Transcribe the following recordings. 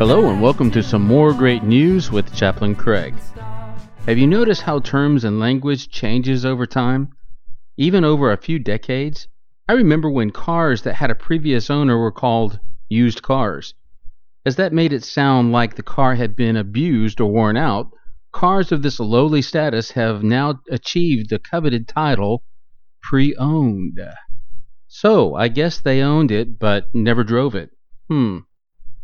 Hello, and welcome to some more great news with Chaplain Craig. Have you noticed how terms and language changes over time? Even over a few decades? I remember when cars that had a previous owner were called used cars, as that made it sound like the car had been abused or worn out. Cars of this lowly status have now achieved the coveted title pre owned. So, I guess they owned it but never drove it. Hmm.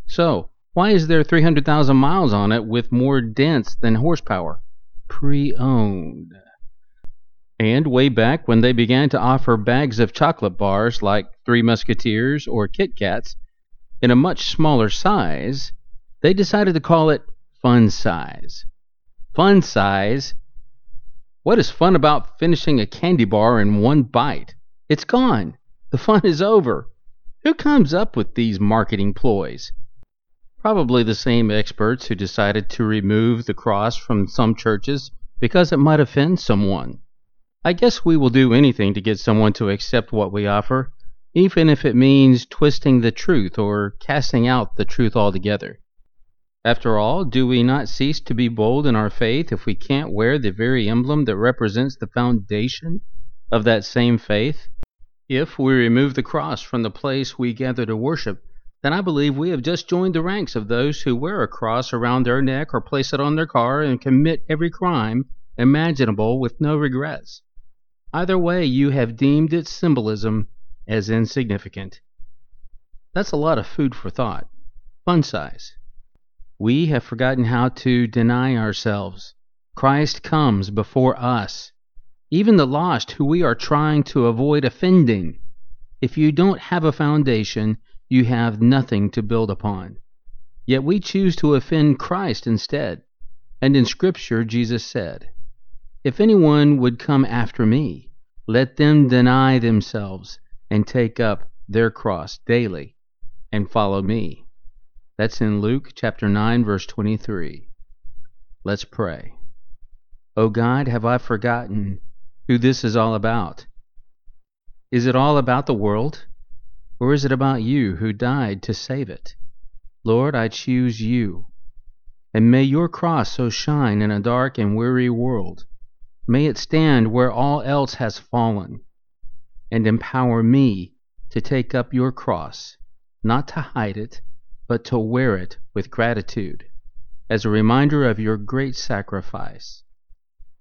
So, why is there 300,000 miles on it with more dents than horsepower? Pre owned. And way back when they began to offer bags of chocolate bars like Three Musketeers or Kit Kats in a much smaller size, they decided to call it Fun Size. Fun Size? What is fun about finishing a candy bar in one bite? It's gone. The fun is over. Who comes up with these marketing ploys? Probably the same experts who decided to remove the cross from some churches because it might offend someone. I guess we will do anything to get someone to accept what we offer, even if it means twisting the truth or casting out the truth altogether. After all, do we not cease to be bold in our faith if we can't wear the very emblem that represents the foundation of that same faith? If we remove the cross from the place we gather to worship, then I believe we have just joined the ranks of those who wear a cross around their neck or place it on their car and commit every crime imaginable with no regrets. Either way, you have deemed its symbolism as insignificant. That's a lot of food for thought. Fun size. We have forgotten how to deny ourselves. Christ comes before us even the lost who we are trying to avoid offending. If you don't have a foundation, you have nothing to build upon. Yet we choose to offend Christ instead. And in Scripture, Jesus said, If anyone would come after me, let them deny themselves and take up their cross daily and follow me. That's in Luke chapter 9, verse 23. Let's pray. O God, have I forgotten who this is all about. Is it all about the world? Or is it about you who died to save it? Lord, I choose you. And may your cross so shine in a dark and weary world. May it stand where all else has fallen, and empower me to take up your cross, not to hide it, but to wear it with gratitude, as a reminder of your great sacrifice.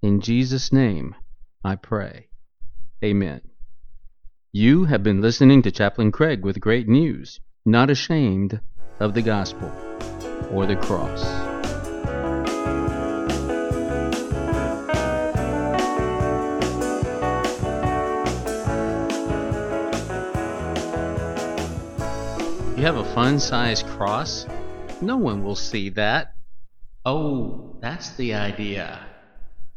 In Jesus' name, I pray. Amen. You have been listening to Chaplain Craig with great news, not ashamed of the gospel or the cross. You have a fun sized cross? No one will see that. Oh, that's the idea.